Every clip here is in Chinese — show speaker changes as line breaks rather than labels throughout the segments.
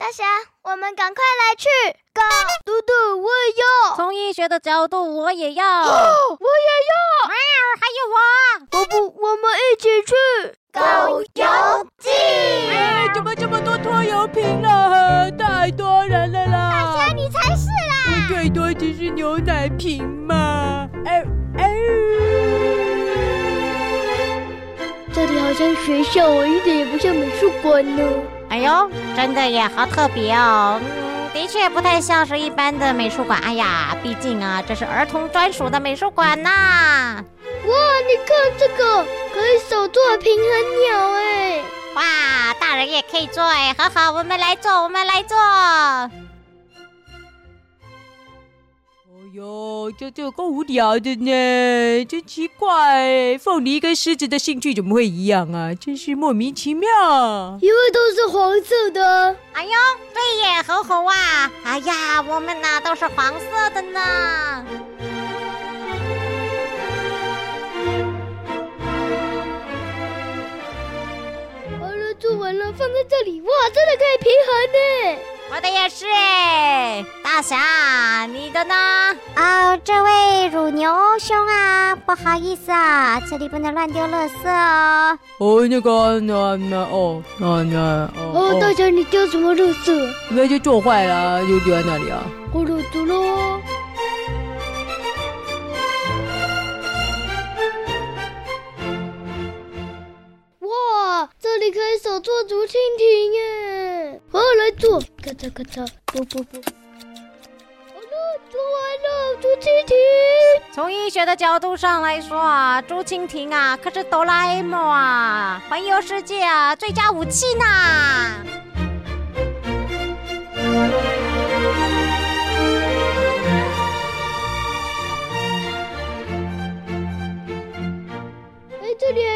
大侠，我们赶快来去！高嘟嘟，我也要。
从医学的角度，我也要。
哦，我也要。
喵，还有我。
我不，我们一起去。狗游记。
哎，怎么这么多拖油瓶了？太多人了啦！
大侠，你才是啦！
最多只是牛奶瓶嘛。哎哎，
这里好像学校哦，一点也不像美术馆呢。
哎呦，真的耶好特别哦。嗯，的确不太像是一般的美术馆。哎呀，毕竟啊，这是儿童专属的美术馆呐。
哇，你看这个可以手做平衡鸟哎！
哇，大人也可以做哎，好好，我们来做，我们来做。
哟，这这够无聊的呢，真奇怪，凤梨跟狮子的兴趣怎么会一样啊？真是莫名其妙。
因为都是黄色的。
哎呦，对耶，好好啊！哎呀，我们呐都是黄色的呢。
好了，做完了，放在这里，哇，真的可以平衡呢。
我的也是哎，大侠，你的呢？
啊、哦，这位乳牛兄啊，不好意思啊，这里不能乱丢垃圾哦。
哦，那个，那那哦，那那哦。
哦，大侠，你丢什么垃圾？
那就做坏了，就丢在那里啊。
好了，走喽。哇，这里可以手做竹蜻蜓耶！好，来做，咔嚓咔嚓，不不不。好了，做完了，竹蜻蜓。
从医学的角度上来说啊，朱蜻蜓啊，可是哆啦 A 梦啊，环游世界啊，最佳武器呢。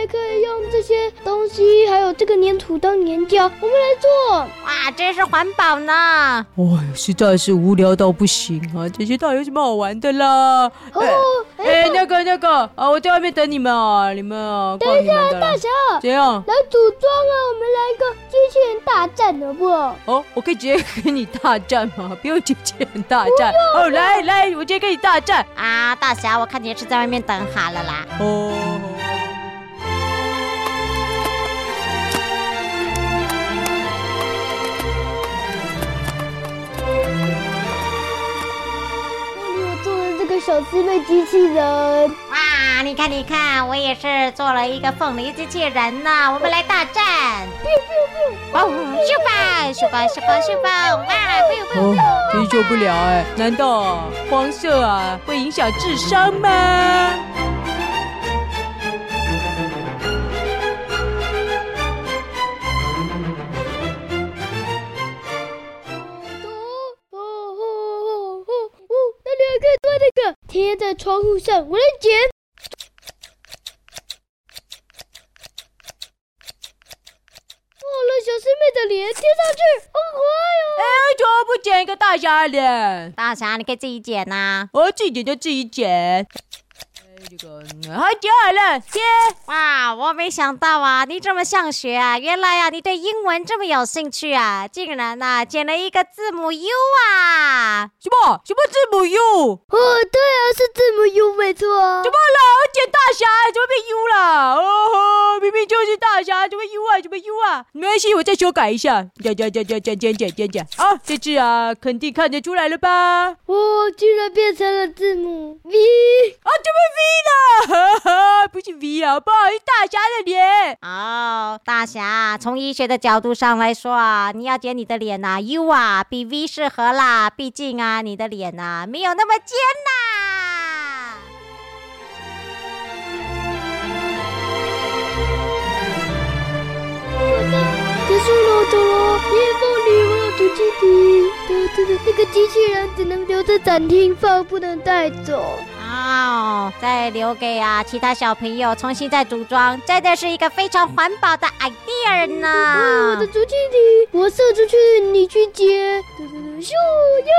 还可以用这些东西，还有这个粘土当粘胶，我们来做。
哇，真是环保呢！
哎呦，实在是无聊到不行啊！这些到底有什么好玩的啦？
哦，
哎，哎那个那个啊，我在外面等你们啊，你们啊，
等一下，大侠，
怎样？
来组装啊，我们来一个机器人大战，好不好？
哦，我可以直接跟你大战吗？不用机器人大战。哦，来来，我直接跟你大战
啊！大侠，我看你是在外面等好了啦。
哦。
小狮妹机器人，
哇！你看，你看，我也是做了一个凤梨机器人呢。我们来大战！哇，秀吧，秀吧，秀吧，秀吧！哇！不用，不用，不用！
真受不了哎！难道黄色啊会影响智商吗？
贴在窗户上，我来剪。好了，小师妹的脸贴上去，好可爱哦！
哎，怎么不剪一个大侠脸？
大侠，你可以自己剪呐。
我自己剪就自己剪。这个好久了，接
哇！我没想到啊，你这么想学啊！原来啊，你对英文这么有兴趣啊！竟然呐、啊，捡了一个字母 U 啊！
什么什么字母 U？
哦，对啊，是字母 U 没错。
怎么了？我捡大侠怎么变 U 了？哦吼，明明就是大侠，怎么 U 啊？没关系，我再修改一下。剪剪剪剪剪剪剪剪剪。啊，这次啊，肯定看得出来了吧？
哦，居然变成了字母 V
啊！怎么 V？哈哈，不是 V 啊，不好意思，大侠的脸。
哦，大侠，从医学的角度上来说啊，你要剪你的脸呐，U 啊，比 V 适合啦。毕竟啊，你的脸呐，没有那么尖
呐。里我有竹蜻蜓，对对对，那个机器人只能留在展厅放，不能带走。
哦，再留给啊其他小朋友重新再组装，真的是一个非常环保的 idea 呢。
我的竹蜻蜓，我射出去，你去接。咻耶！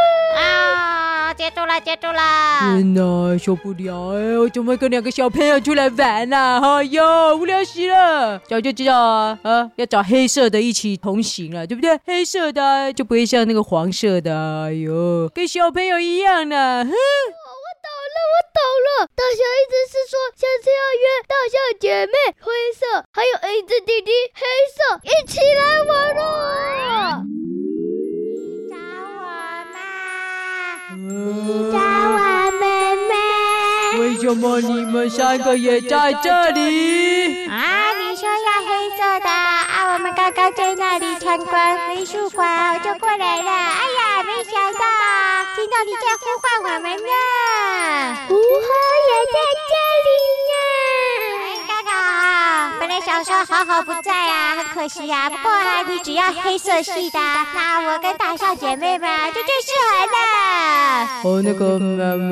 接住了，接住了！
天哪，受不了！哎，我怎么跟两个小朋友出来玩呢？哎呦，无聊死了！早就知道啊，啊，要找黑色的一起同行了，对不对？黑色的就不会像那个黄色的，哎呦，跟小朋友一样呢。哼，
我懂了，我倒了。大侠一直是说，下次要约大象姐妹灰色，还有影子弟弟黑色，一起来玩哦。
什么你们三个也在这里？
啊，你说要黑色的啊？我们刚刚在那里参观美术馆，就过来了。哎呀，没想到听到你在呼唤我们呢。
胡哈也在这
本来想说好好不在啊，很可惜啊。不过啊，你只要黑色系的，那我跟大象姐妹们就最适合了。
哦，那个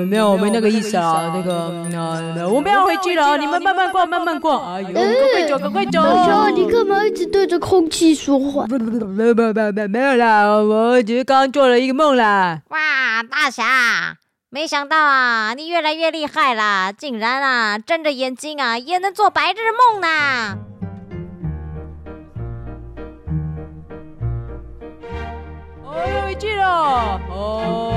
没有，我没那个意思啊。那个，那我们要回去了，你们慢慢逛，慢慢逛。哎呦，赶快走，赶快走。
大象，你干嘛一直对着空气说话？
不不不不不不，没有啦，我只是刚刚做了一个梦啦。
哇，大侠！没想到啊，你越来越厉害啦，竟然啊睁着眼睛啊也能做白日梦呢！
哦，要回去了哦，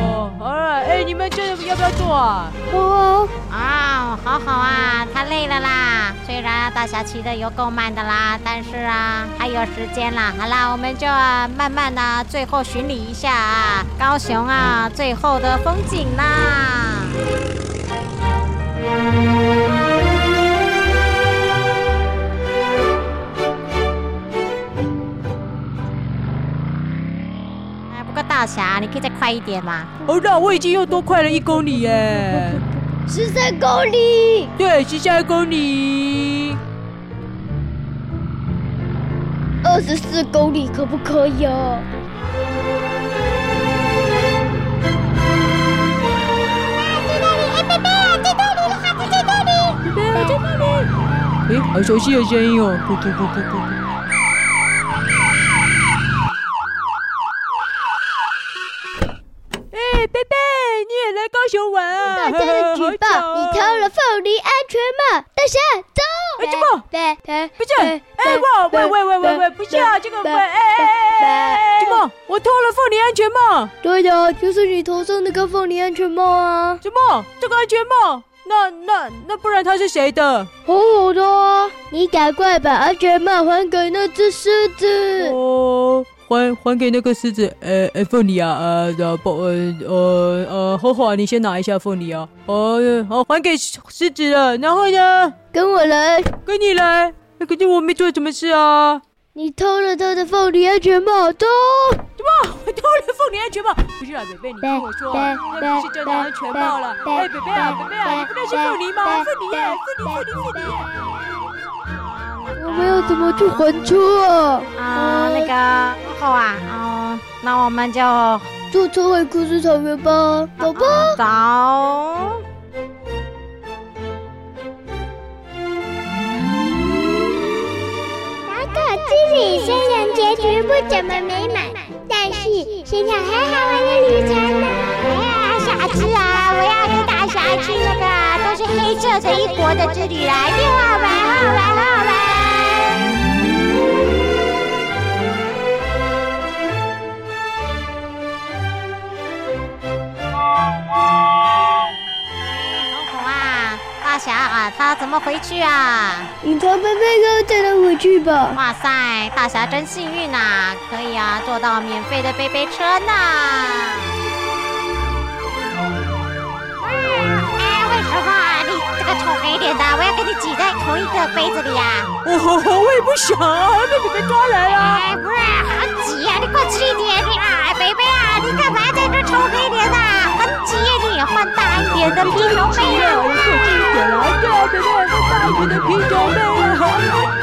你们这要不要做啊？
哦，
啊，好好啊，太累了啦。虽然大侠骑的有够慢的啦，但是啊还有时间啦。好啦，我们就慢慢的最后巡礼一下啊，高雄啊最后的风景啦。大侠，你可以再快一点吗。
哦，那我已经又多快了一公里耶。
十三公里，
对，十三公里，
二十四公里可不可以啊？
在那里，在那里，在那里，
贝贝啊，在那里。哎，好熟悉的声音哦，噗噗噗噗噗。高雄玩啊！
大家的举报，你偷了凤梨安全走！
哎，怎么？对对，不是，哎，我，喂喂喂喂喂，不是啊，这个，喂，哎哎哎，怎么？我偷了凤梨安全帽？
对的，就是你头上那个凤梨安全帽啊！
什么？这个安全帽？那那那，不然它是谁的？
好好的啊！你赶快把安全帽还给那只狮子。
哦。还还给那个狮子，呃呃，凤梨啊，呃，然后呃呃呃，好好，你先拿一下凤梨啊，哦，好，还给狮子了，然后呢？
跟我来，
跟你来，可是我没做什么事啊。
你偷了他的凤梨安全帽，偷？
什么？我偷了凤梨安全帽？不是啊，贝贝，你听我说，那不是真的安全帽了。哎，贝贝啊，贝贝啊，你不认识凤梨吗？凤梨耶，凤梨，凤梨，凤梨。
我们要怎么去还车啊？
啊，那个好啊，哦，那我们就
坐车回故事草原吧，走吧，
走。
老狗之旅虽然结局不怎么美满，但是是场很好玩的旅程呢。哎呀，傻子啊，我要跟大侠去那个都是黑色的一国的之旅来，又好玩，好玩，好玩。
回去啊？
你从贝贝哥带他回去吧。
哇塞，大侠真幸运呐，可以啊，坐到免费的背背车呢。
哇，哎，为什么你这个臭黑脸的，我要跟你挤在同一个杯子里呀？
哦，我也不想啊，被你们抓来了。
哎，不是，好挤呀，你快吃一点，你啊，你的啤酒杯，
好。